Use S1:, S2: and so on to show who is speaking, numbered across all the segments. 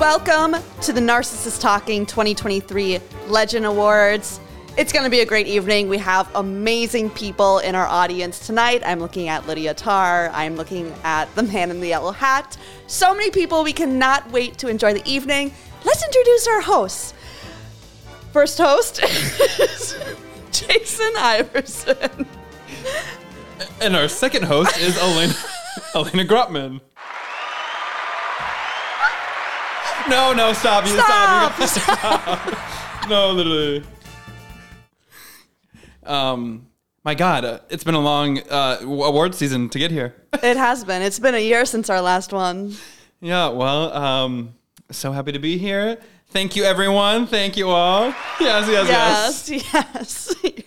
S1: Welcome to the Narcissist Talking 2023 Legend Awards. It's going to be a great evening. We have amazing people in our audience tonight. I'm looking at Lydia Tár. I'm looking at the man in the yellow hat. So many people. We cannot wait to enjoy the evening. Let's introduce our hosts. First host is Jason Iverson.
S2: And our second host is Alaina, Alaina Grotman. No, no, stop. You stop. You stop. no, literally. Um, my God, uh, it's been a long uh, award season to get here.
S1: It has been. It's been a year since our last one.
S2: yeah, well, um, so happy to be here. Thank you, everyone. Thank you all. Yes, yes, yes.
S1: Yes, yes.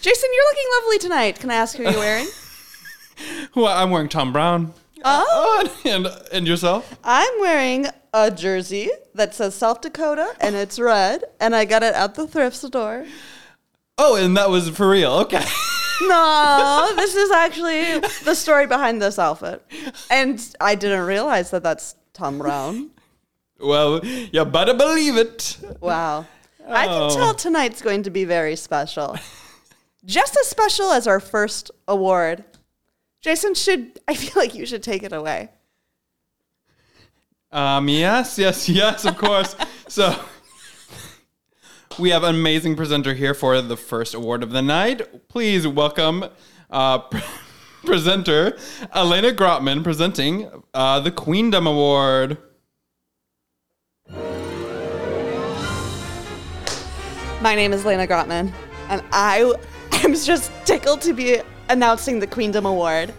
S1: Jason, you're looking lovely tonight. Can I ask who you're wearing?
S2: Well, I'm wearing Thom Browne.
S1: Oh.
S2: and and yourself?
S1: I'm wearing a jersey that says South Dakota and it's red, and I got it at the thrift store.
S2: Oh, and that was for real. Okay.
S1: No, this is actually the story behind this outfit. And I didn't realize that that's Thom Browne.
S2: well, you better believe it.
S1: Wow. I can
S2: Oh.
S1: tell tonight's going to be very special. Just as special as our first award. Jason should, I feel like you should take it away.
S2: Um, yes, yes, yes, of course. so we have an amazing presenter here for the first award of the night. Please welcome uh, pre- presenter Alaina Grotman presenting uh, the Queendom Award.
S1: My name is Lena Grotman, and I am just tickled to be announcing the Queendom Award.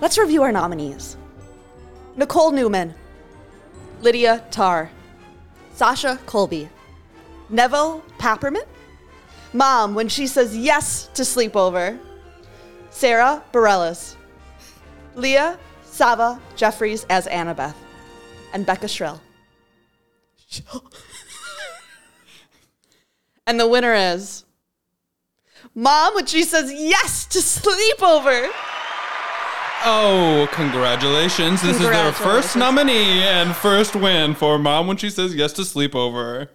S1: Let's review our nominees Nicole Newman, Lydia Tár, Sasha Colby, Neville Papperman, Mom when she says yes to sleepover, Sara Bareilles, Leah Sava Jeffries as Annabeth, and Becca Shrill. And the winner is Mom when she says yes to sleepover.
S2: Oh, congratulations. This is their first nominee and first win for Mom when she says yes to sleepover.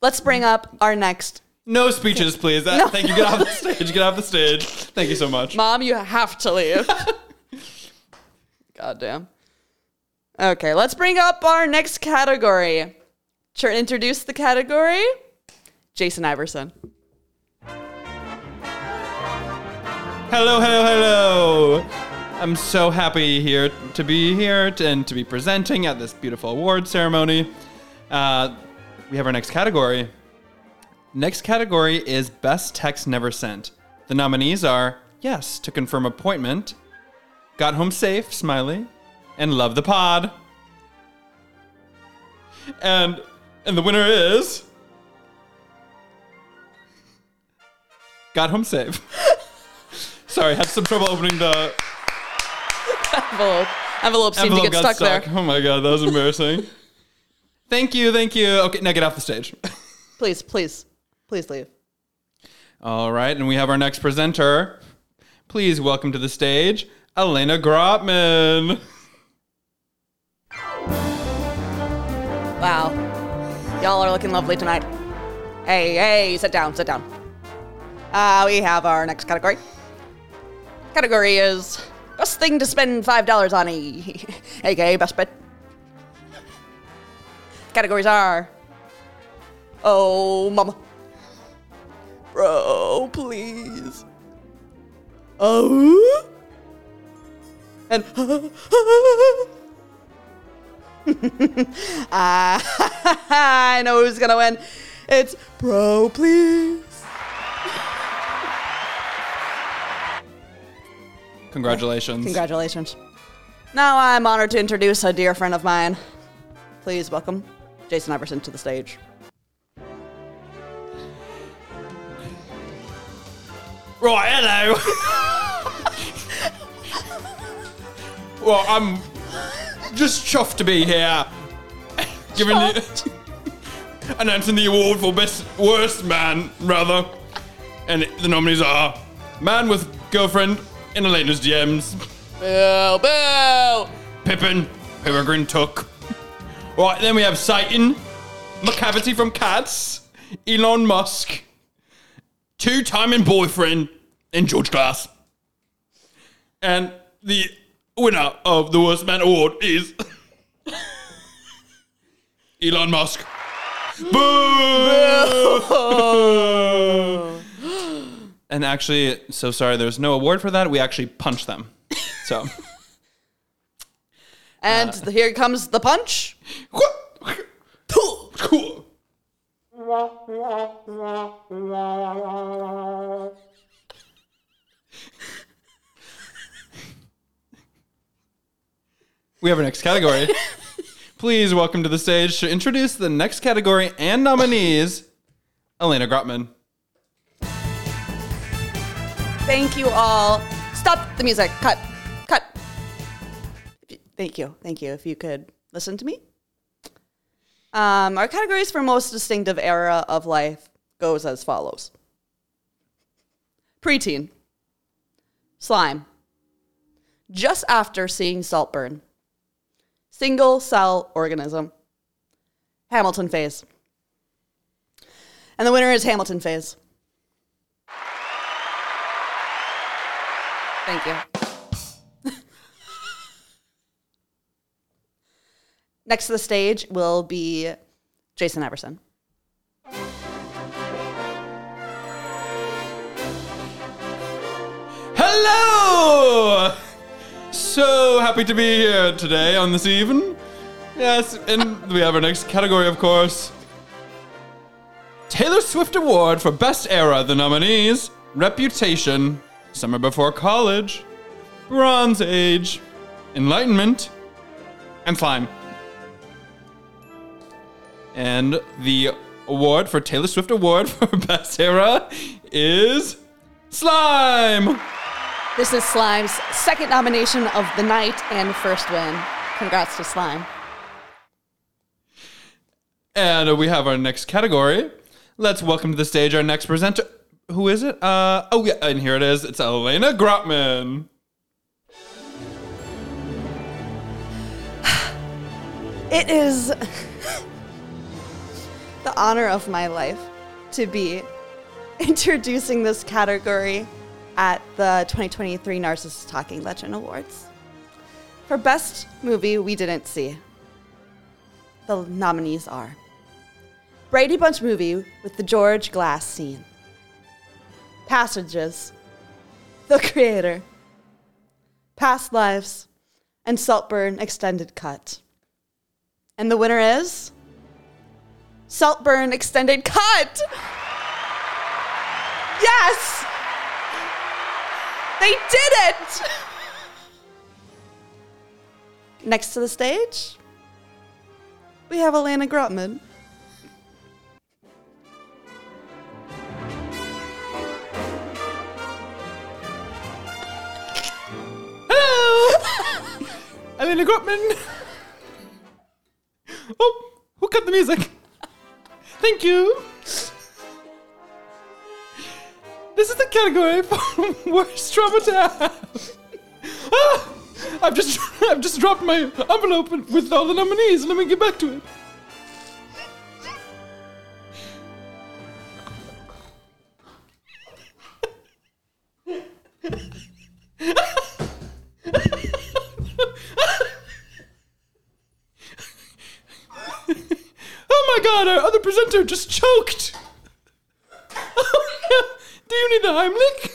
S1: Let's bring up our next.
S2: No speeches, please. Uh, Thank you. Get off the stage. Get off the stage. Thank you so much.
S1: Mom, you have to leave. Goddamn. Okay, let's bring up our next category. Sure, introduce the category. Jason Iverson.
S2: Hello, hello, hello. I'm so happy here to be here and to be presenting at this beautiful award ceremony. Uh, we have our next category. Next category is Best Text Never Sent. The nominees are Yes to Confirm Appointment, Got Home Safe, Smiley, and Love the Pod. And and the winner is Got Home Safe. Sorry, had some trouble opening the
S1: Envelope. Envelope seemed to get
S2: got
S1: stuck, there.
S2: Oh my god, that was embarrassing. thank you, thank you. Okay, now get off the stage.
S1: Please, please, please leave.
S2: All right, and we have our next presenter. Please welcome to the stage, Alaina Grotman.
S1: Wow. Y'all are looking lovely tonight. Hey, hey, sit down, sit down. Uh, we have our next category. Category is best thing to spend $5 on, a, aka best bet. Categories are Oh, mama. Bro, please. Oh. And I know who's gonna win. It's bro, please.
S2: Congratulations.
S1: Congratulations. Now I'm honored to introduce a dear friend of mine. Please welcome Jason Iverson to the stage.
S2: Right, hello. well, I'm just chuffed to be here. Giving you, announcing the award for best worst man, rather. And the nominees are Man with Girlfriend in Alaina's DMs,
S1: Boo, boo!
S2: Pippin, Peregrine Took. Right, then we have Satan, Macavity from Cats, Elon Musk, two timing boyfriend, and George Glass. And the winner of the Worst Man Award is Elon Musk. Boo! and actually, so sorry, there's no award for that. We actually punch them. So.
S1: And uh. here comes the punch.
S2: Cool. We have our next category. Please welcome to the stage to introduce the next category and nominees, Alaina Grotman.
S1: Thank you all. Stop the music. Cut. Cut. Thank you. Thank you. If you could listen to me. Um, our categories for most distinctive era of life goes as follows. Preteen. Slime. Just after seeing Saltburn. Single cell organism. Hamilton phase. And the winner is Hamilton phase. Thank you. Next to the stage will be Jason Iverson.
S2: Hello! So happy to be here today on this evening. Yes, and we have our next category, of course. Taylor Swift Award for Best Era. The nominees Reputation, Summer Before College, Bronze Age, Enlightenment, and Slime. And the award for Taylor Swift Award for Best Era is Slime!
S1: This is Slime's second nomination of the night and first win. Congrats to Slime.
S2: And we have our next category. Let's welcome to the stage our next presenter. Who is it? Uh, oh, yeah, and here it is. It's Alaina Grotman.
S1: It is the honor of my life to be introducing this category at the 2023 Narcissist Talking Legend Awards. For Best Movie We Didn't See, the nominees are Brady Bunch movie with the George Glass scene, Passages, The Creator, Past Lives, and Saltburn Extended Cut. And the winner is Saltburn Extended Cut. Yes! They did it! Next to the stage, we have Alana Grotman.
S2: Alaina Grotman. Oh, who cut the music? Thank you. This is the category for worst trauma to have. Ah, I've just I've just dropped my envelope with all the nominees. Let me get back to it. Oh my god, our other presenter just choked. Do you need the Heimlich?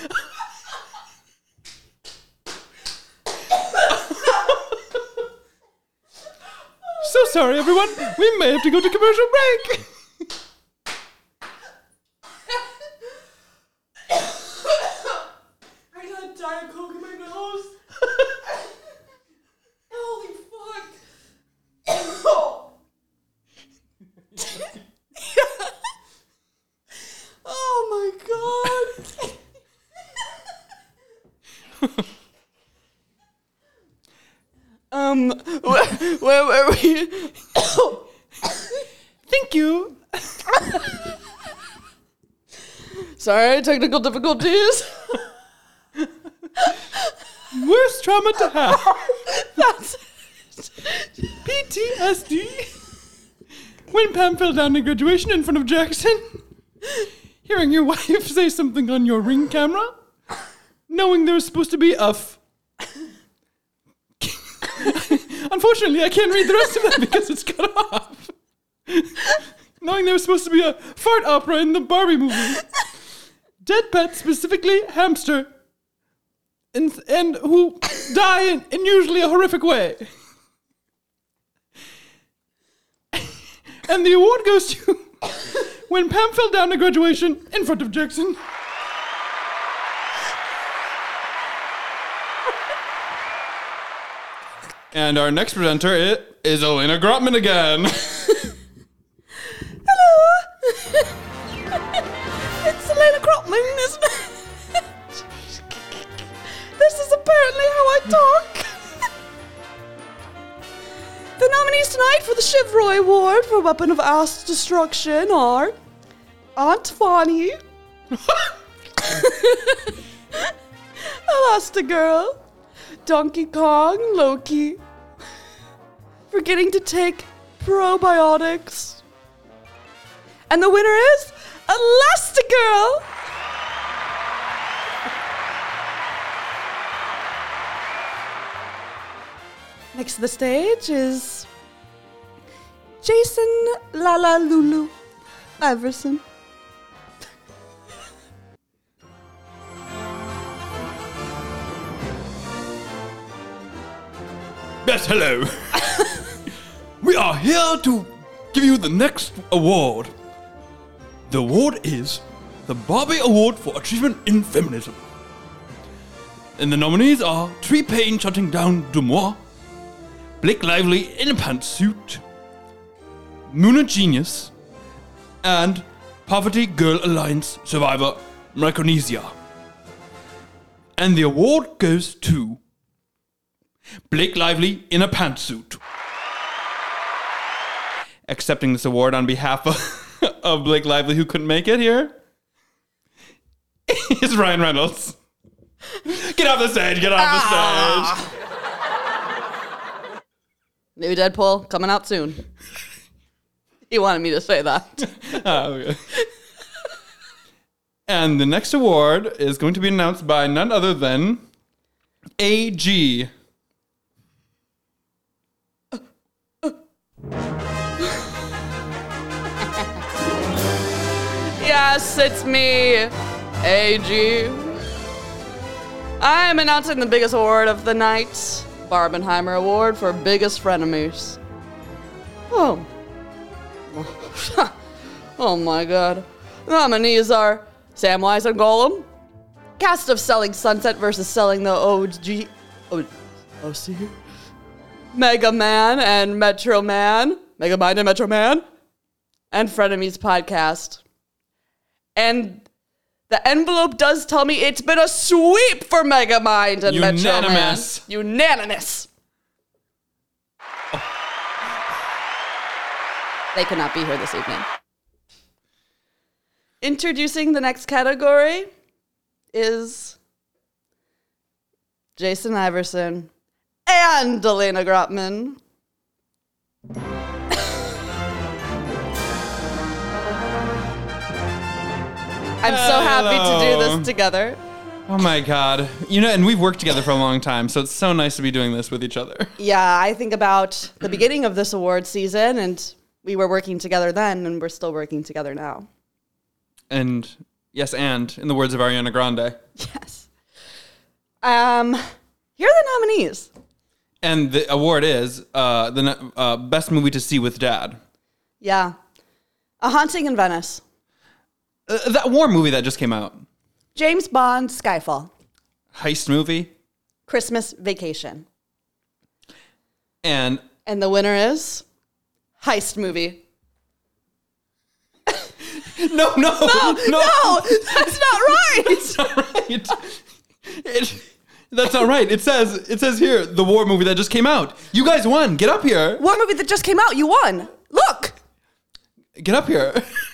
S2: so sorry, everyone. We may have to go to commercial break.
S1: I got Diet Coke in my nose. Holy fuck. oh my god. um, where, where were we?
S2: Thank you.
S1: Sorry, technical difficulties.
S2: Worst trauma to have.
S1: That's
S2: PTSD. When Pam fell down in graduation in front of Jackson, hearing your wife say something on your ring camera, knowing there was supposed to be a. F- Unfortunately, I can't read the rest of that because it's cut off. knowing there was supposed to be a fart opera in the Barbie movie. Dead pets, specifically hamster, and, and who die in, in usually a horrific way. And the award goes to when Pam fell down at graduation in front of Jackson. And our next presenter is Alaina Grotman again.
S1: Hello. talk. the nominees tonight for the Chivroy Award for Weapon of Mass Destruction are Aunt Fawny, Elastigirl, Donkey Kong, Loki, forgetting to take probiotics. And the winner is Elastigirl! Next to the stage is Jason Lala Lulu Iverson.
S2: yes, hello. we are here to give you the next award. The award is the Barbie Award for Achievement in Feminism. And the nominees are Tree Paine shutting down DeuxMoi, Blake Lively in a pantsuit, Muna Genius, and Poverty Girl Alliance survivor Micronesia. And the award goes to Blake Lively in a pantsuit. Accepting this award on behalf of, of Blake Lively, who couldn't make it here, is Ryan Reynolds. Get off the stage, get off the ah. stage.
S1: New Deadpool coming out soon. he wanted me to say that.
S2: Oh, okay. and the next award is going to be announced by none other than AG.
S1: Yes, it's me, AG. I'm announcing the biggest award of the night Barbenheimer Award for Biggest Frenemies. Oh. oh my god. Nominees are Samwise and Gollum, cast of Selling Sunset versus Selling the OC. O-? Mega Man and Metro Man. Mega Mind and Metro Man. And Frenemies podcast. And the envelope does tell me it's been a sweep for Megamind and Metro Man.
S2: Unanimous.
S1: Unanimous. They could not be here this evening. Introducing the next category is Jason Iverson and Alaina Grotman. I'm so happy to do this together.
S2: Oh my god. You know, and we've worked together for a long time, so it's so nice to be doing this with each other.
S1: Yeah, I think about the beginning of this award season, and we were working together then, and we're still working together now.
S2: And yes, and in the words of Ariana Grande.
S1: Yes. Um, here are the nominees.
S2: And the award is uh, the uh, best movie to see with dad.
S1: Yeah. A Haunting in Venice.
S2: Uh, that war movie that just came out.
S1: James Bond, Skyfall.
S2: Heist movie.
S1: Christmas Vacation.
S2: And
S1: And the winner is Heist Movie.
S2: no, no, no,
S1: No, that's not right.
S2: That's not right. It, that's not right. It says it says here the war movie that just came out. You guys won. Get up here.
S1: What movie that just came out? You won. Look.
S2: Get up here.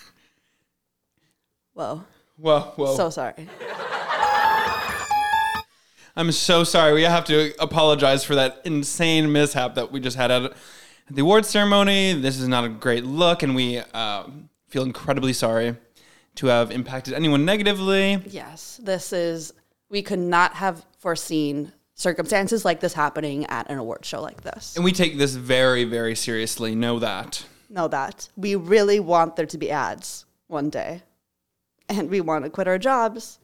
S1: Whoa.
S2: Whoa, whoa.
S1: So sorry.
S2: I'm so sorry. We have to apologize for that insane mishap that we just had at the award ceremony. This is not a great look, and we uh, feel incredibly sorry to have impacted anyone negatively.
S1: Yes, this is, we could not have foreseen circumstances like this happening at an award show like this.
S2: And we take this very, very seriously. Know that.
S1: Know that. We really want there to be ads one day. And we want to quit our jobs.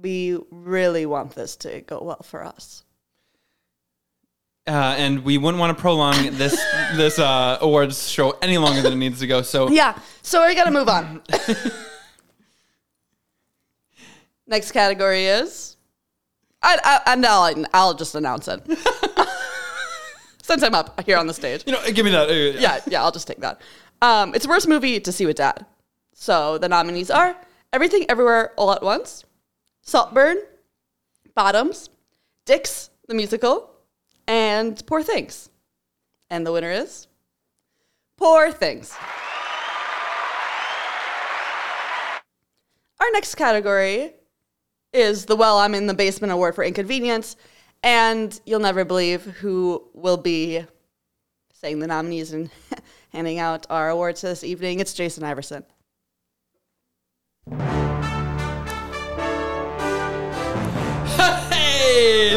S1: We really want this to go well for us.
S2: Uh, and we wouldn't want to prolong this this uh, awards show any longer than it needs to go. So
S1: Yeah, so we gotta move on. Next category is, I, I, and I'll, I'll just announce it. Since I'm up here on the stage.
S2: you know, give me that.
S1: Yeah, yeah, I'll just take that. Um, it's worst movie to see with dad. So the nominees are Everything Everywhere All at Once, Saltburn, Bottoms, Dicks the Musical, and Poor Things. And the winner is Poor Things. Our next category is the Well I'm in the Basement Award for Inconvenience. And you'll never believe who will be saying the nominees and handing out our awards this evening. It's Jason Iverson.
S2: Hey,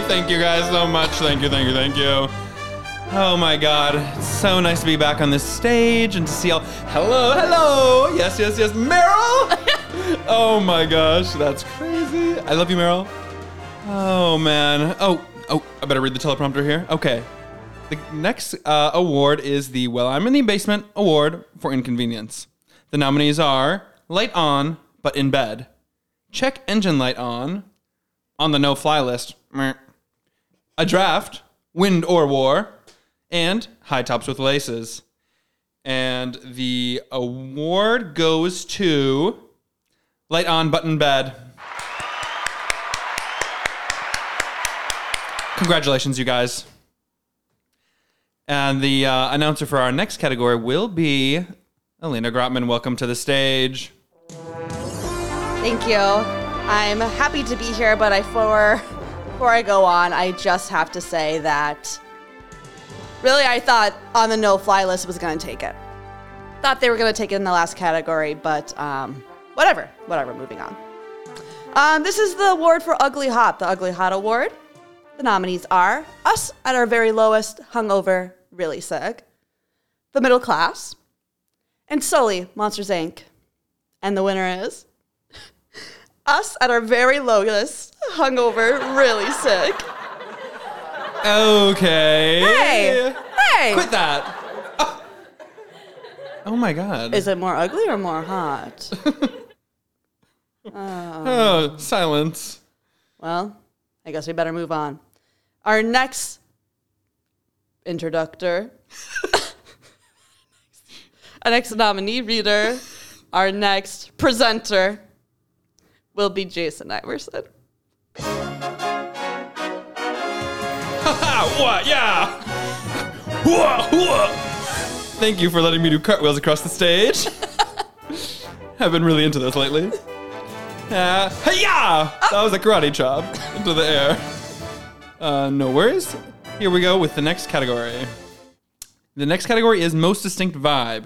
S2: thank you guys so much. Thank you, thank you, thank you. Oh my god, it's so nice to be back on this stage and to see all. Hello, hello. Yes, yes, yes. Meryl. oh my gosh, that's crazy. I love you, Meryl. Oh man. Oh, oh, I better read the teleprompter here. Okay. The next uh, award is the Well I'm in the Basement Award for Inconvenience. The nominees are Light On, but in bed. Check engine light on, on the no fly list, a draft, wind or war, and high tops with laces. And the award goes to Light On Button Bed. Congratulations, you guys. And the uh, announcer for our next category will be Alina Grotman. Welcome to the stage.
S1: Thank you. I'm happy to be here, but I for before I go on, I just have to say that really I thought on the no fly list was going to take it. Thought they were going to take it in the last category, but um, whatever, whatever. Moving on. Um, this is the award for Ugly Hot, the Ugly Hot Award. The nominees are Us at Our Very Lowest, Hungover, Really Sick, The Middle Class, and Sully, Monsters Inc. And the winner is Us at Our Very Lowest, Hungover, Really Sick.
S2: Okay.
S1: Hey! Hey!
S2: Quit that. Oh, Oh my god.
S1: Is it more ugly or more hot?
S2: oh, silence.
S1: Well, I guess we better move on. Our next introductor, our next nominee reader, our next presenter will be Jason Iverson.
S2: Ah, what? Yeah. Whoa, whoa. Thank you for letting me do cartwheels across the stage. I've been really into this lately. Uh, yeah, that was a karate chop into the air. Uh, no worries. Here we go with the next category. The next category is most distinct vibe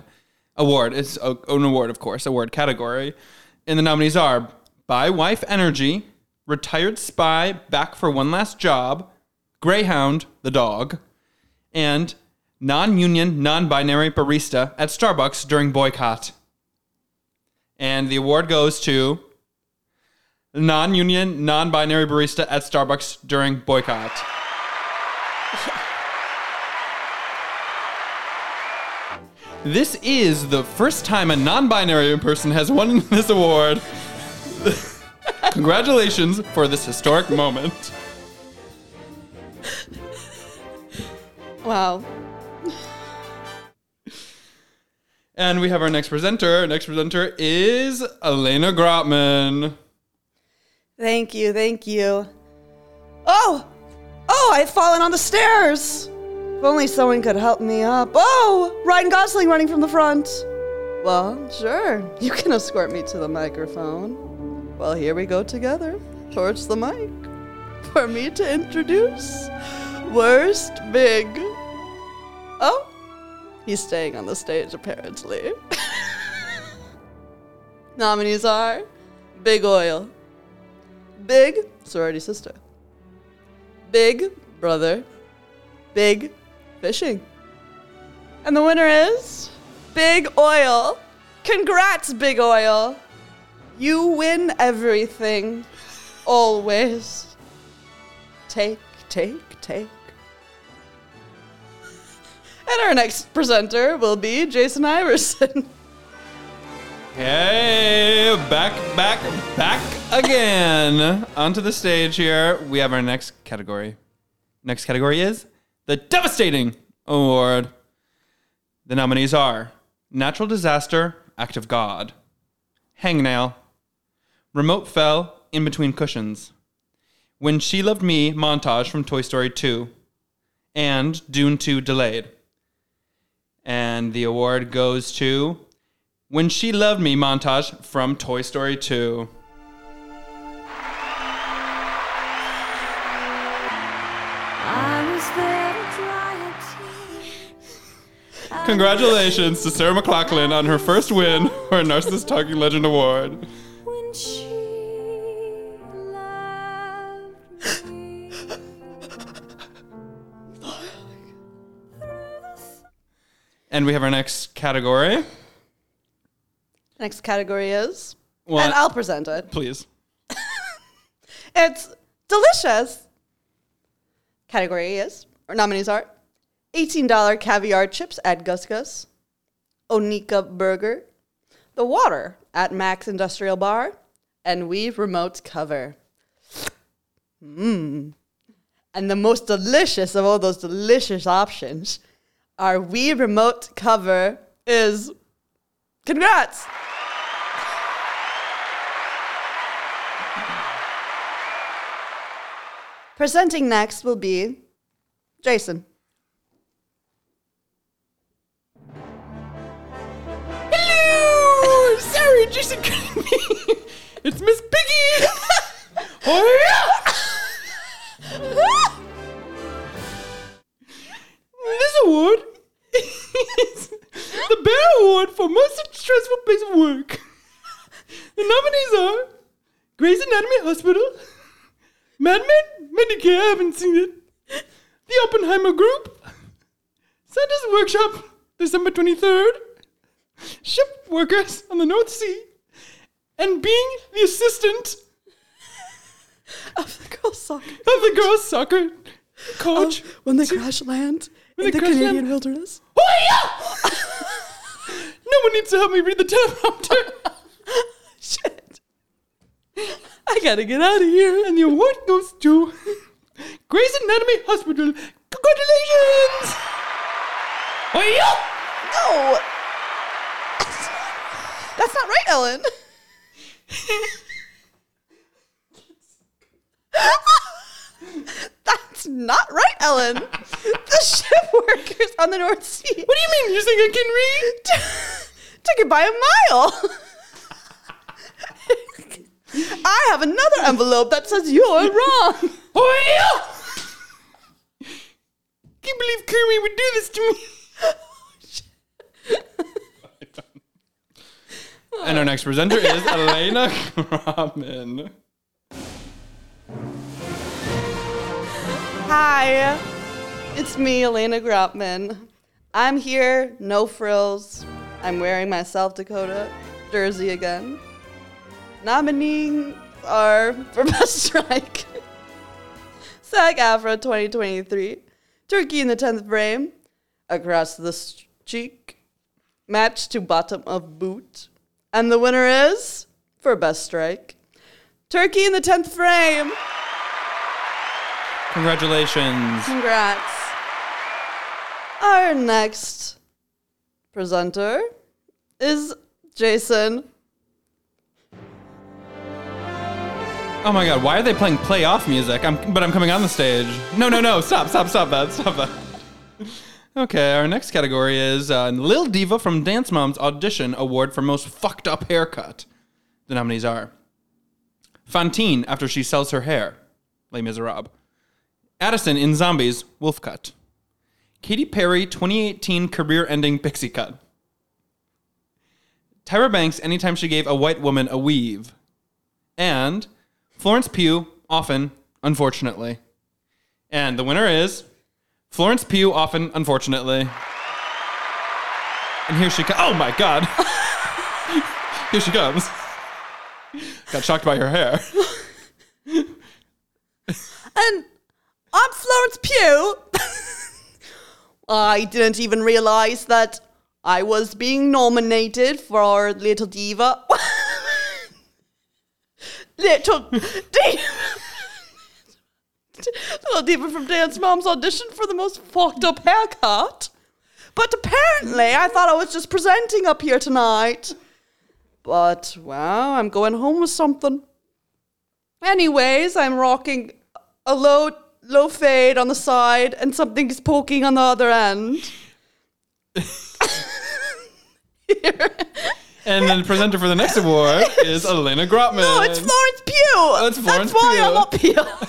S2: award. It's an award, of course, award category. And the nominees are By Wife Energy, Retired Spy Back for One Last Job, Greyhound, the dog, and non union, non binary barista at Starbucks during boycott. And the award goes to non union, non binary barista at Starbucks during boycott. This is the first time a non binary person has won this award. Congratulations for this historic moment.
S1: Wow.
S2: And we have our next presenter. Our next presenter is Alaina Grotman.
S1: Thank you, thank you. Oh! Oh, I've fallen on the stairs! If only someone could help me up. Oh! Ryan Gosling running from the front. Well, sure. You can escort me to the microphone. Well, here we go together. Towards the mic. for me to introduce Worst Big. Oh, he's staying on the stage apparently. Nominees are Big Oil, Big Sorority Sister, Big Brother, Big Fishing. And the winner is Big Oil. Congrats, Big Oil. You win everything. Always. Take, take, take. And our next presenter will be Jason Iverson.
S2: Hey, back, back, back again. Onto the stage here. We have our next category. Next category is the Devastating Award. The nominees are Natural Disaster, Act of God, Hangnail, Remote Fell, In Between Cushions, When She Loved Me montage from Toy Story 2, and Dune 2 Delayed. And the award goes to When She Loved Me montage from Toy Story 2.
S3: I was there to dry a tear.
S2: Congratulations to Sarah McLachlan on her first win for a Narcissist Talking Legend Award. And we have our next category.
S1: Next category is,
S2: What?
S1: and I'll present it.
S2: Please.
S1: It's delicious. Category is, or nominees are, $18 caviar chips at Gus Gus, Onika Burger, The Water at Max Industrial Bar, and Weave Remote Cover. Mmm. And the most delicious of all those delicious options, our Weave Remote Cover is, congrats! Presenting next will be Jason.
S2: Hello! Sorry, Jason couldn't be. It's Miss Piggy! oh, yeah! award is the Bear Award for most stressful place of work. The nominees are Grey's Anatomy Hospital, Mad Men, Medicare, I haven't seen it, The Oppenheimer Group, Santa's Workshop, December 23rd, Ship Workers on the North Sea, and being the assistant
S1: Of the girls' soccer.
S2: of the girls' soccer coach.
S1: when they crash land in
S2: they
S1: the Canadian
S2: land-
S1: wilderness.
S2: Oh, no one needs to help me read the teleprompter.
S1: Shit. I gotta get out of here.
S2: And the award goes to Grey's Anatomy Hospital. Congratulations! Oh!
S1: No! That's not right, Ellen. That's not right, Ellen. The ship workers on the North Sea
S2: What do you mean? You think I can read?
S1: took it by a mile. I have another envelope that says you're wrong.
S2: Oh, yeah! Can't believe Kermit would do this to me. and our next presenter is Alaina Grobman.
S1: Hi, it's me, Alaina Grotman. I'm here, no frills. I'm wearing my South Dakota jersey again. Nominees are for Best Strike SAG AFTRA 2023, Turkey in the 10th Frame, Across the Cheek, Match to Bottom of Boot, and the winner is, for Best Strike, Turkey in the 10th Frame.
S2: Congratulations.
S1: Congrats. Our next presenter is Jason.
S2: Oh my god, why are they playing playoff music? I'm, but I'm coming on the stage. No, no, no, stop, stop, stop that, stop that. Okay, our next category is uh, Lil Diva from Dance Mom's Audition Award for Most Fucked Up Haircut. The nominees are Fantine after she sells her hair, Les Miserables. Addison in Zombies, Wolf Cut. Katy Perry 2018 career ending pixie cut. Tyra Banks anytime she gave a white woman a weave. And Florence Pugh, often, unfortunately. And the winner is Florence Pugh, often, unfortunately. And here she comes. Oh my god. here she comes. Got shocked by her hair.
S1: And I'm Florence Pugh. I didn't even realize that I was being nominated for Little Diva. Little Diva. Little Diva from Dance Mom's audition for the most fucked up haircut. But apparently, I thought I was just presenting up here tonight. But, well, I'm going home with something. Anyways, I'm rocking a low low fade on the side and something's poking on the other end.
S2: And then the presenter for the next award is Alaina Grotman.
S1: No, it's Florence Pugh.
S2: it's Florence
S1: That's why
S2: Pugh.
S1: I'm up here.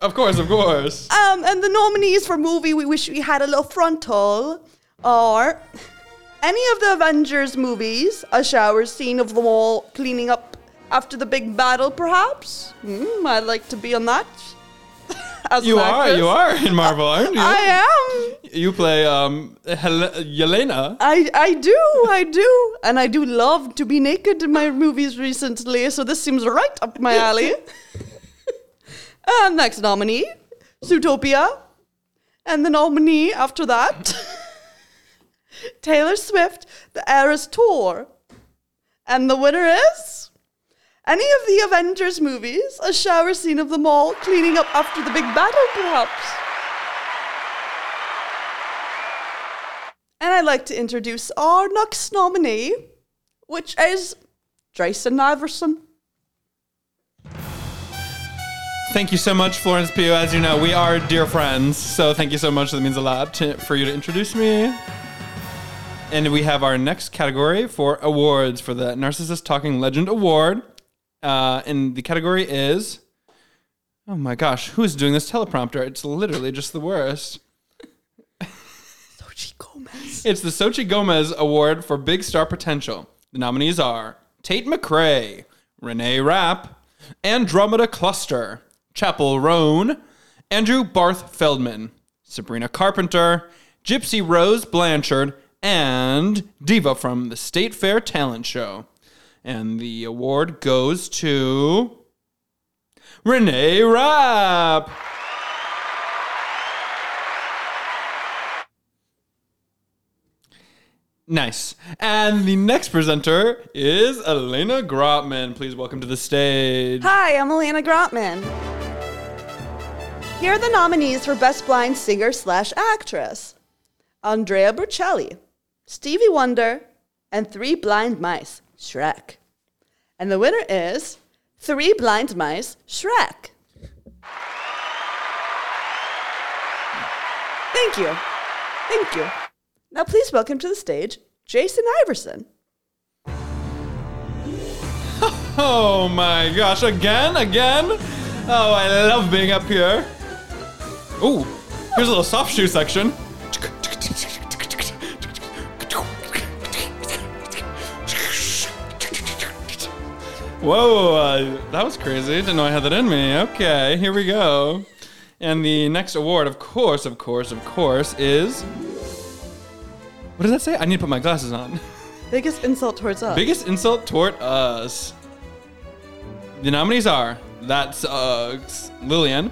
S2: Of course, of course.
S1: um, and the nominees for movie we wish we had a little frontal are any of the Avengers movies, a shower scene of them all cleaning up after the big battle, perhaps. Hmm, I'd like to be on that.
S2: You are, you are in Marvel, aren't you?
S1: I am.
S2: You play um Hel- Yelena.
S1: I, I do, I do. And I do love to be naked in my movies recently, so this seems right up my alley. and next nominee, Zootopia. And the nominee after that, Taylor Swift, The Eras Tour. And the winner is any of the Avengers movies, a shower scene of them all cleaning up after the big battle, perhaps. And I'd like to introduce our next nominee, which is Jason Iverson.
S2: Thank you so much, Florence Pugh. As you know, we are dear friends, so thank you so much. That means a lot to, for you to introduce me. And we have our next category for awards for the Narcissist Talking Legend Award. Uh, and the category is. Oh my gosh, who's doing this teleprompter? It's literally just the worst.
S1: Xochitl Gomez.
S2: It's the Xochitl Gomez Award for Big Star Potential. The nominees are Tate McRae, Renee Rapp, Andromeda Cluster, Chappell Roan, Andrew Barth Feldman, Sabrina Carpenter, Gypsy Rose Blanchard, and Diva from the State Fair Talent Show. And the award goes to Renee Rapp. Nice. And the next presenter is Alaina Grotman. Please welcome to the stage.
S1: Hi, I'm Alaina Grotman. Here are the nominees for Best Blind Singer slash Actress Andrea Bocelli, Stevie Wonder, and Three Blind Mice, Shrek. And the winner is Three Blind Mice, Shrek. Thank you. Thank you. Now, please welcome to the stage Jason Iverson.
S2: Oh my gosh, again? Again? Oh, I love being up here. Ooh, here's a little soft shoe section. Whoa, uh, that was crazy. Didn't know I had that in me. Okay, here we go. And the next award, of course, of course, of course, is. What does that say? I need to put my glasses on.
S1: Biggest insult towards us.
S2: Biggest insult toward us. The nominees are That Sucks, Lillian,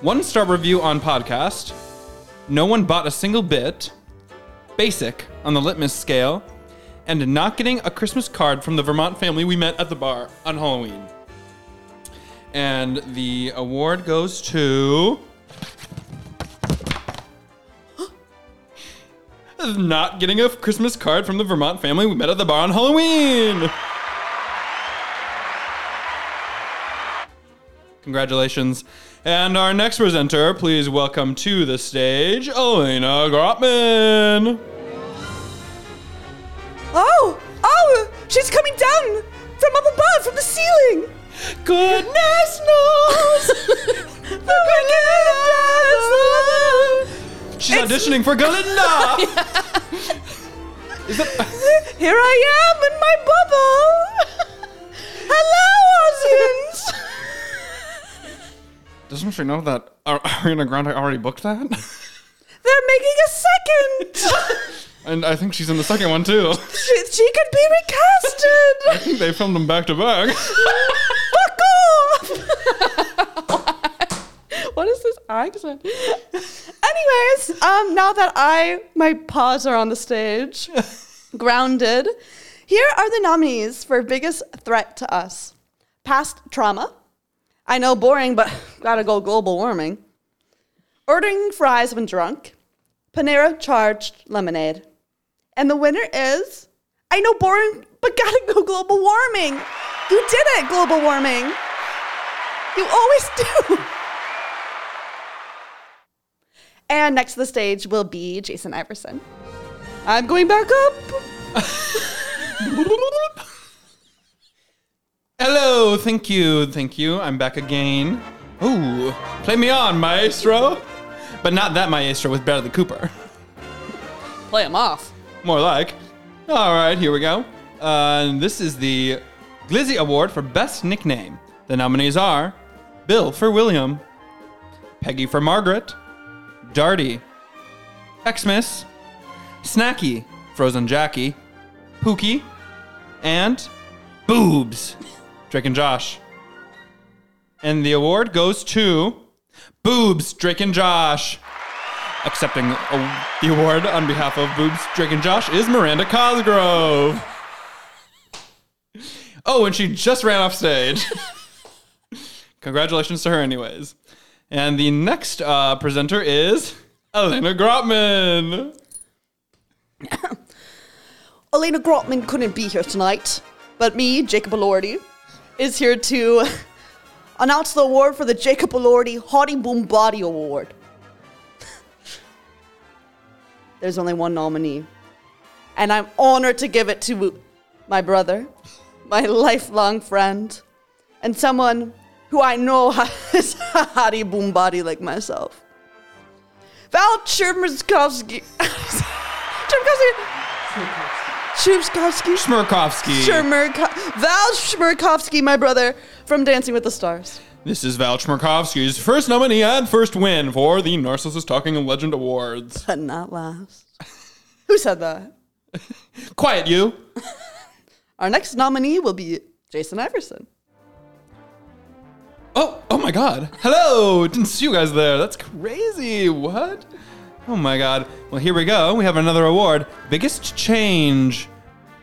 S2: One Star Review on Podcast, No One Bought a Single Bit, Basic on the Litmus Scale, and Not Getting a Christmas Card from the Vermont family we met at the bar on Halloween. And the award goes to. Not getting a Christmas card from the Vermont family we met at the bar on Halloween. Congratulations. And our next presenter, please welcome to the stage Alaina Grotman.
S1: Oh! Oh! She's coming down from up above, from the ceiling!
S2: Goodness knows! the Galinda! She's It's- auditioning for Galinda! Is that-
S1: Here I am in my bubble! Hello, audience!
S2: Doesn't she know that uh, Ariana Grande already booked that?
S1: They're making a second!
S2: And I think she's in the second one too.
S1: she, she could be
S2: I
S1: recasted.
S2: think they filmed them back to back.
S1: Fuck off. what is this accent? Anyways, um, now that I my paws are on the stage, grounded, here are the nominees for biggest threat to us. Past trauma. I know boring, but gotta go global warming. Ordering fries when drunk. Panera charged lemonade. And the winner is I know boring, but gotta go global warming. You did it, global warming. You always do. And next to the stage will be Jason Iverson. I'm going back up.
S2: Hello, thank you, thank you. I'm back again. Ooh, play me on, maestro. But not that maestro with Bradley Cooper.
S1: Play him off.
S2: More like. All right, here we go. Uh, and this is the Glizzy Award for Best Nickname. The nominees are Bill for William, Peggy for Margaret, Darty, Xmas, Snacky, Frozen Jackie, Pookie, and Boobs, Drake and Josh. And the award goes to Boobs, Drake and Josh. Accepting the award on behalf of Boobs, Drake and Josh is Miranda Cosgrove. Oh, and she just ran off stage. Congratulations to her, anyways. And the next uh, presenter is Alaina Grotman.
S1: Alaina Grotman couldn't be here tonight, but me, Jacob Elordi, is here to announce the award for the Jacob Elordi Hottie Boom Body Award. There's only one nominee, and I'm honored to give it to my brother, my lifelong friend, and someone who I know has a hottie boom body like myself. Val. Chmerkovskiy.
S2: Smirkovsky.
S1: Shmerko- Val Shmerkovsky, my brother from Dancing with the Stars.
S2: This is Val Chmerkovskiy's first nominee and first win for the Narcissist Talking Legend Awards.
S1: But not last. Who said that?
S2: Quiet, you.
S1: Our next nominee will be Jason Iverson.
S2: Oh, oh my god. Hello. Didn't see you guys there. That's crazy. What? Oh my god. Well, here we go. We have another award. Biggest change.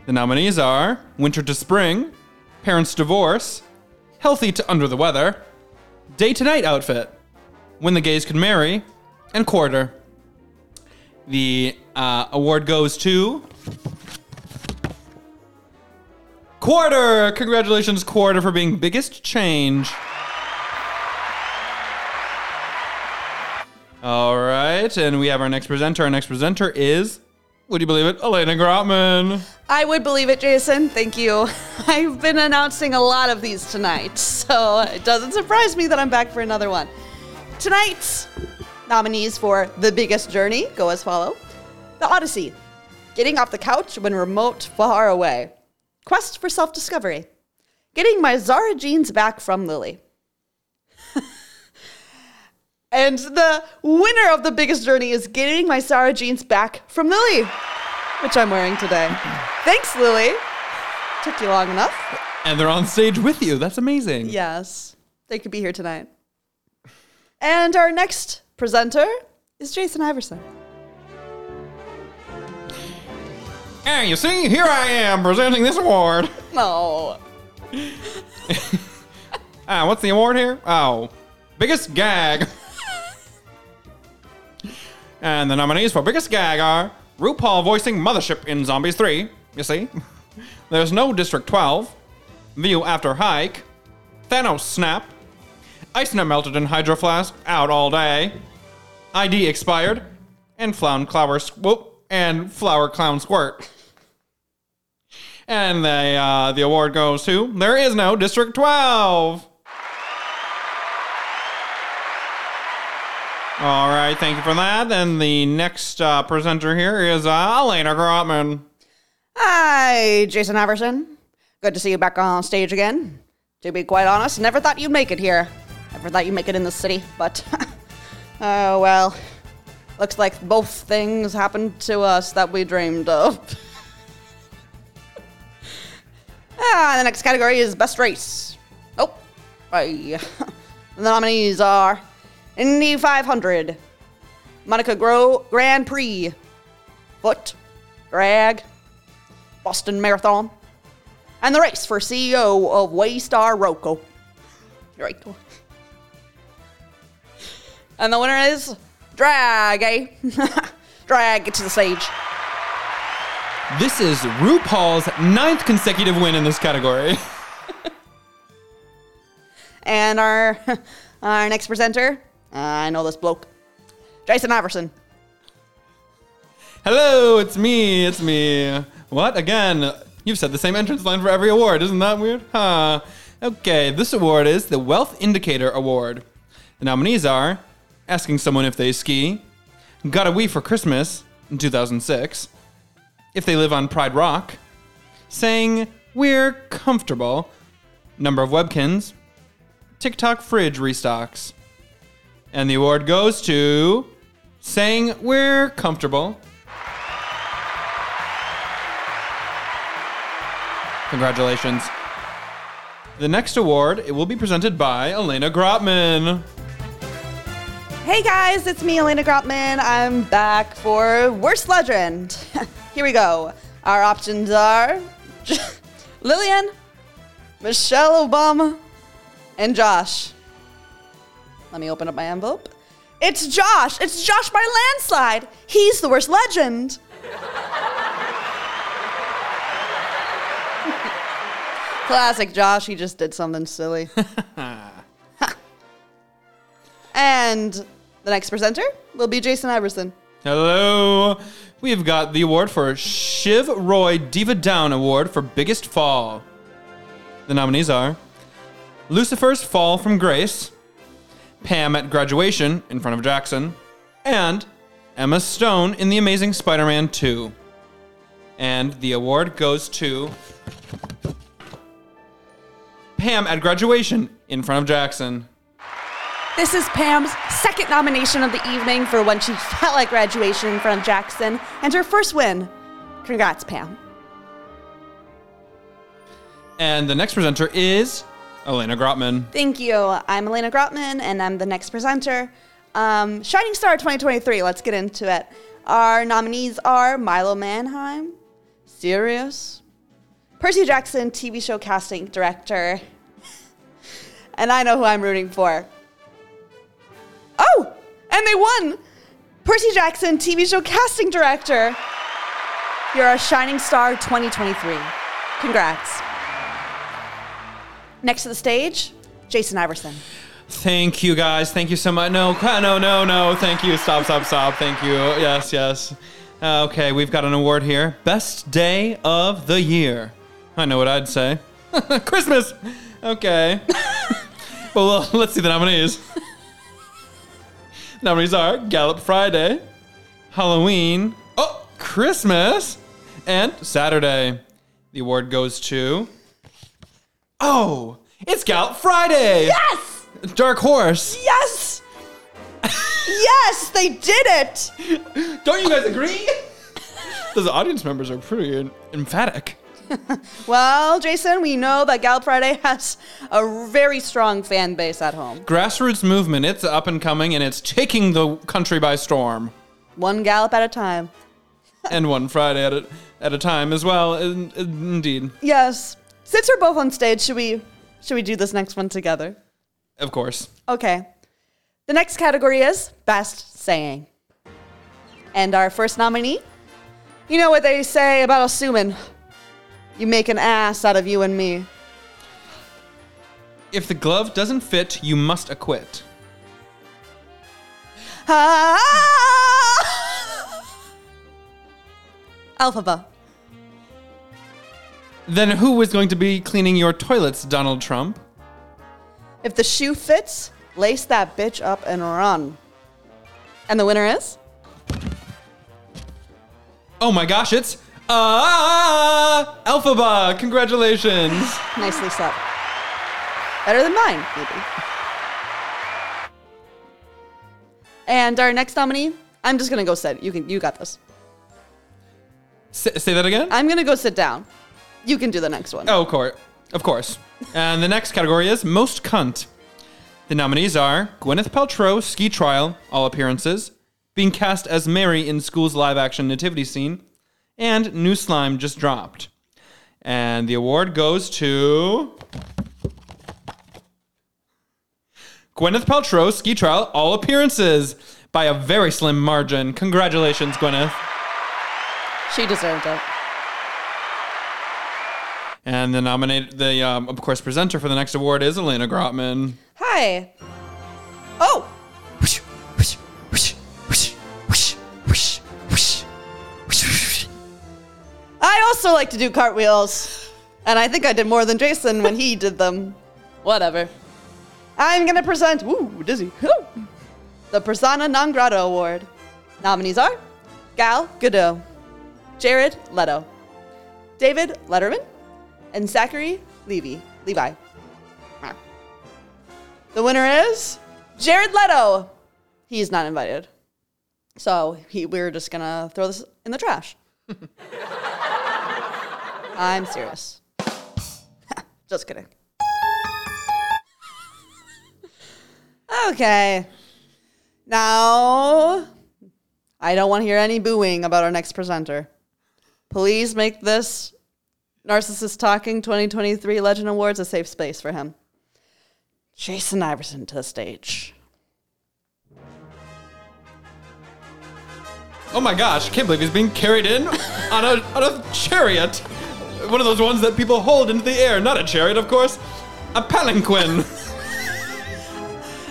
S2: The nominees are Winter to Spring, Parents Divorce, Healthy to Under the Weather, Day to Night Outfit, When the Gays Could Marry, and Quarter. The uh, award goes to Quarter. Congratulations, Quarter, for being biggest change. All right, and we have our next presenter. Our next presenter is, would you believe it, Alaina Grotman.
S1: I would believe it, Jason. Thank you. I've been announcing a lot of these tonight, so it doesn't surprise me that I'm back for another one. Tonight's nominees for The Biggest Journey go as follow The Odyssey, Getting Off the Couch When Remote Far Away, Quest for Self Discovery, Getting My Zara Jeans Back from Lily. And the winner of The Biggest Journey is Getting My Zara Jeans Back from Lily which I'm wearing today. Thanks, Lily. Took you long enough.
S2: And they're on stage with you. That's amazing.
S1: Yes, they could be here tonight. And our next presenter is Jason Iverson.
S2: And you see, here I am presenting this award.
S1: No.
S2: Ah, what's the award here? Oh, biggest gag. and the nominees for biggest gag are RuPaul voicing Mothership in Zombies 3. You see? There's no District 12. View After Hike. Thanos Snap. Ice Nut Melted in Hydro Flask. Out all day. ID expired. And Flown Flower Swoop. And Flower Clown Squirt. And the, uh, the award goes to There is no District 12. All right. thank you for that. And the next uh, presenter here is uh, Alaina Grotman.
S1: Hi, Jason Iverson. Good to see you back on stage again. To be quite honest, never thought you'd make it here. Never thought you'd make it in the city, but oh well. Looks like both things happened to us that we dreamed of. ah, the next category is best race. Oh, I, the nominees are Indy 500, Monaco Gro- Grand Prix, Foot, Drag, Boston Marathon, and the race for CEO of Waystar Royco. Right. And the winner is Drag, eh? Drag, get to the stage.
S2: This is RuPaul's ninth consecutive win in this category.
S1: And our our next presenter, I know this bloke, Jason Iverson.
S2: Hello, it's me, it's me. What? Again, you've said the same entrance line for every award. Isn't that weird? Huh. Okay, this award is the Wealth Indicator Award. The nominees are Asking Someone If They Ski, Got a Wii for Christmas in 2006, If They Live on Pride Rock, Saying We're Comfortable, Number of Webkinz, TikTok Fridge Restocks. And the award goes to Saying We're Comfortable. Congratulations. The next award it will be presented by Alaina Grotman.
S1: Hey guys, it's me, Alaina Grotman. I'm back for Worst Legend. Here we go. Our options are Lillian, Michelle Obama, and Josh. Let me open up my envelope. It's Josh. It's Josh by landslide. He's the worst legend. Classic Josh. He just did something silly. and the next presenter will be Jason Iverson.
S2: Hello. We've got the award for Shiv Roy Diva Down Award for Biggest Fall. The nominees are Lucifer's Fall from Grace, Pam at Graduation in front of Jackson, and Emma Stone in The Amazing Spider Man 2. And the award goes to Pam at Graduation in front of Jackson.
S1: This is Pam's second nomination of the evening for when she felt like graduation in front of Jackson and her first win. Congrats, Pam.
S2: And the next presenter is Alaina Grotman.
S1: Thank you. I'm Alaina Grotman, and I'm the next presenter. Um, Shining Star 2023, let's get into it. Our nominees are Milo Manheim, Sirius, Percy Jackson TV show casting director, and I know who I'm rooting for. Oh, and they won! Percy Jackson TV show casting director. You're a Shining Star 2023. Congrats. Next to the stage, Jason Iverson.
S2: Thank you guys. Thank you so much. No, no, no, no. Thank you. Stop, stop, stop. Thank you. Yes, yes. Uh, okay, we've got an award here. Best day of the year. I know what I'd say. Christmas. Okay. well, well, let's see the nominees. nominees are Gallup Friday, Halloween, oh, Christmas, and Saturday. The award goes to. Oh, it's Gallup Friday.
S1: Yes!
S2: Dark Horse.
S1: Yes! yes, they did it!
S2: Don't you guys agree? Those audience members are pretty emphatic.
S1: Well, Jason, we know that Gallup Friday has a very strong fan base at home.
S2: Grassroots movement, it's up and coming and it's taking the country by storm.
S1: One gallop at a time.
S2: and one Friday at a, at a time as well. in- in- indeed.
S1: Yes. Since we're both on stage, should we should we do this next one together?
S2: Of course.
S1: Okay. The next category is best saying. And our first nominee, you know what they say about assuming you make an ass out of you and me.
S2: If the glove doesn't fit, you must acquit.
S1: Ah! Elphaba.
S2: Then who is going to be cleaning your toilets, Donald Trump?
S1: If the shoe fits, lace that bitch up and run. And the winner is?
S2: Oh my gosh, it's uh, Elphaba. Congratulations.
S1: Nicely set. Better than mine, maybe. And our next nominee, I'm just gonna go sit. You can, you got this.
S2: S- say that again?
S1: I'm gonna go sit down. You can do the next one.
S2: Oh, of course. Of course. And the next category is Most Cunt. The nominees are Gwyneth Paltrow, Ski Trial, all appearances, being cast as Mary in school's live action nativity scene, and New Slime just dropped. And the award goes to. Gwyneth Paltrow, Ski Trial, all appearances by a very slim margin. Congratulations, Gwyneth.
S1: She deserved it.
S2: And the nominate, the um, of course presenter for the next award is Alaina Grotman.
S1: Hi. Oh! I also like to do cartwheels. And I think I did more than Jason when he did them. Whatever. I'm gonna present, ooh, dizzy, the Persona Non Grata Award. Nominees are Gal Gadot, Jared Leto, David Letterman, and Zachary Levy. Levi. Ah. The winner is Jared Leto. He's not invited. So he, we're just gonna throw this in the trash. I'm serious. just kidding. okay. Now, I don't want to hear any booing about our next presenter. Please make this Narcissist Talking 2023 Legend Awards a safe space for him. Jason Iverson to the stage.
S2: Oh my gosh, can't believe he's being carried in on a, on a chariot. One of those ones that people hold into the air. Not a chariot, of course. A palanquin.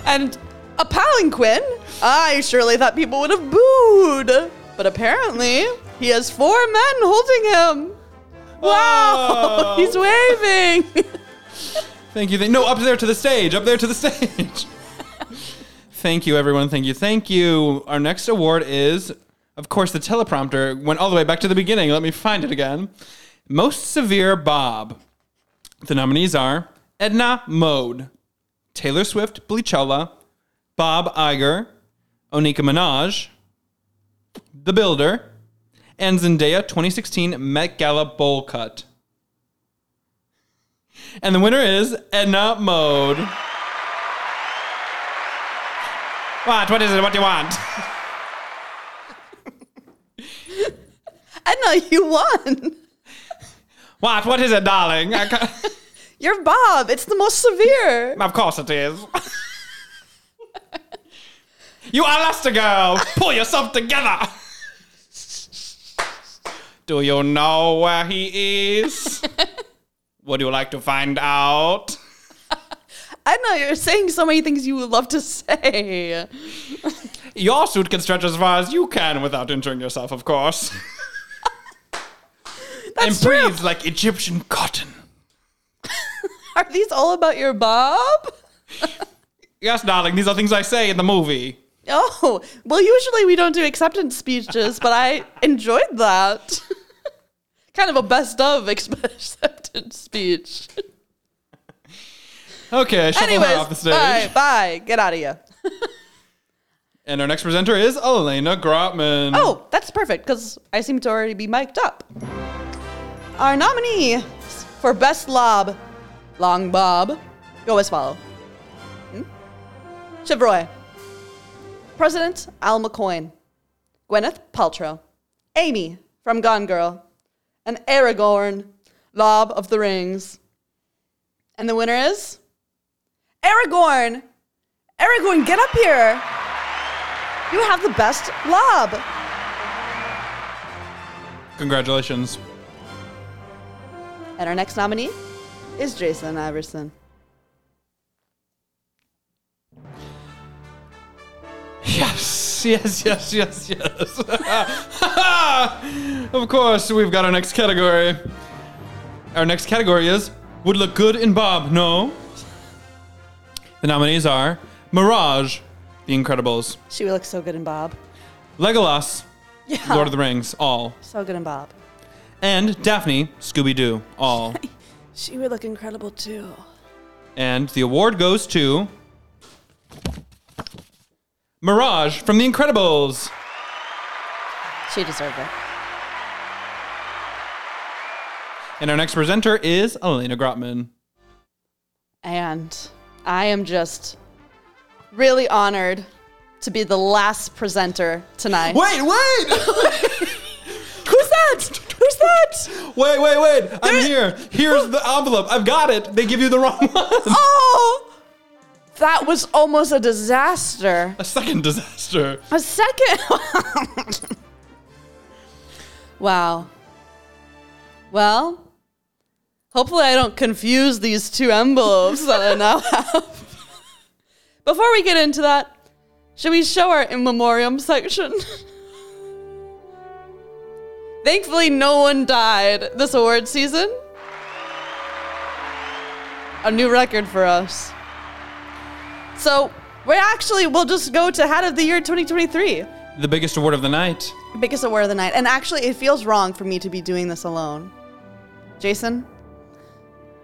S1: And a palanquin? I surely thought people would have booed. But apparently, he has four men holding him. Wow!
S2: Oh.
S1: He's waving.
S2: Thank you. Thank, no, up there to the stage. Up there to the stage. thank you, everyone. Thank you. Thank you. Our next award is, of course, the teleprompter went all the way back to the beginning. Let me find it again. Most severe Bob. The nominees are Edna Mode, Taylor Swift Bleachella, Bob Iger, Onika Minaj, The Builder, and Zendaya 2016 Met Gala Bowl Cut. And the winner is Edna Mode. What? What is it? What do you want?
S1: Edna, you won.
S2: What? What is it, darling?
S1: You're Bob. It's the most severe.
S2: of course it is. you Elastigirl! Pull yourself together! Do you know where he is? Would you like to find out?
S1: I know you're saying so many things you would love to say.
S2: Your suit can stretch as far as you can without injuring yourself, of course. and
S1: That's true.
S2: breathes like Egyptian cotton.
S1: Are these all about your Bob?
S2: Yes, darling, these are things I say in the movie.
S1: Oh, well, usually we don't do acceptance speeches, but I enjoyed that. kind of a best of acceptance speech.
S2: Okay, I shuffle
S1: Anyways,
S2: her off the stage.
S1: bye, bye. Get out of here.
S2: And our next presenter is Alaina Grotman.
S1: Oh, that's perfect because I seem to already be mic'd up. Our nominee for Best Lob, Long Bob, go as follow. Hmm? Shiv Roy, President Alma Coin, Gwyneth Paltrow, Amy from Gone Girl, and Aragorn, Lob of the Rings. And the winner is Aragorn. Aragorn, get up here. You have the best lob.
S2: Congratulations.
S1: And our next nominee is Jason Iverson.
S2: Yes, yes, yes, yes, yes. of course, we've got our next category. Our next category is Would Look Good in Bob, no? The nominees are Mirage, The Incredibles,
S1: She would look so good in Bob.
S2: Legolas,
S1: Yeah.
S2: Lord of the Rings, all,
S1: So good in Bob.
S2: and Daphne, Scooby Doo, all.
S1: She would look incredible too.
S2: and the award goes to Mirage from The Incredibles.
S1: She deserved it.
S2: And our next presenter is Alaina Grotman.
S1: And I am just really honored to be the last presenter tonight.
S2: Wait, wait!
S1: Who's that? Who's that?
S2: wait, wait, wait! I'm here. Here's the envelope. I've got it. They give you the wrong one.
S1: Oh! That was almost a disaster.
S2: A second disaster.
S1: A second. wow. Well, hopefully I don't confuse these two envelopes that I now have. Before we get into that, should we show our in memoriam section? Thankfully, no one died this award season. A new record for us. So, we actually we'll just go to Hat of the Year 2023
S2: The biggest award of the night.
S1: biggest award of the night. And actually, it feels wrong for me to be doing this alone. Jason,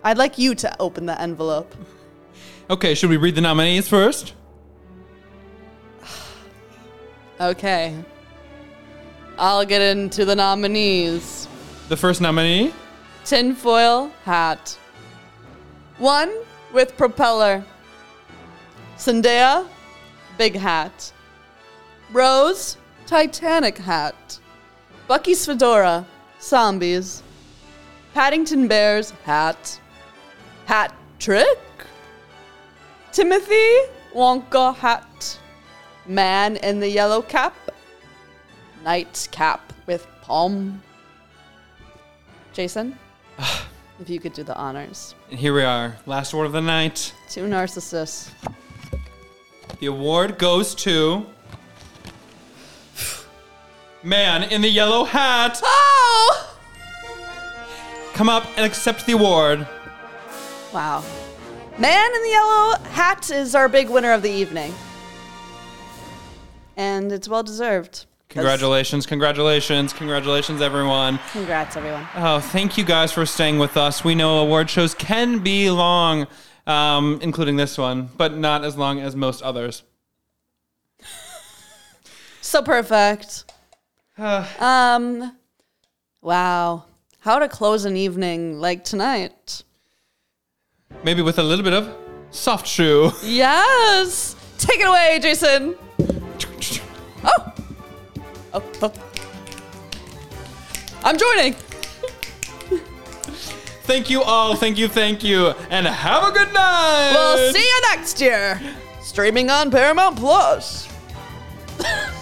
S1: I'd like you to open the envelope.
S2: Okay, should we read the nominees first?
S1: Okay. I'll get into the nominees.
S2: The first nominee,
S1: Tinfoil hat. One with propeller. Zendaya, big hat. Rose, Titanic hat. Bucky's fedora, zombies. Paddington Bear's hat. Hat trick. Timothy Wonka hat. Man in the yellow cap. Knight's cap with palm. Jason, if you could do the honors.
S2: and here we are. Last word of the night.
S1: Two narcissists.
S2: The award goes to Man in the yellow hat.
S1: Oh!
S2: Come up and accept the award.
S1: Wow. Man in the yellow hat is our big winner of the evening. And it's well deserved.
S2: Congratulations, congratulations, congratulations, everyone.
S1: Congrats, everyone.
S2: Oh, thank you guys for staying with us. We know award shows can be long, um, including this one, but not as long as most others.
S1: So perfect. um, wow. How to close an evening like tonight.
S2: Maybe with a little bit of soft shoe.
S1: Yes! Take it away, Jason. Oh! Oh, oh. I'm joining.
S2: Thank you all. Thank you. Thank you. And have a good night.
S1: We'll see you next year. Streaming on Paramount Plus.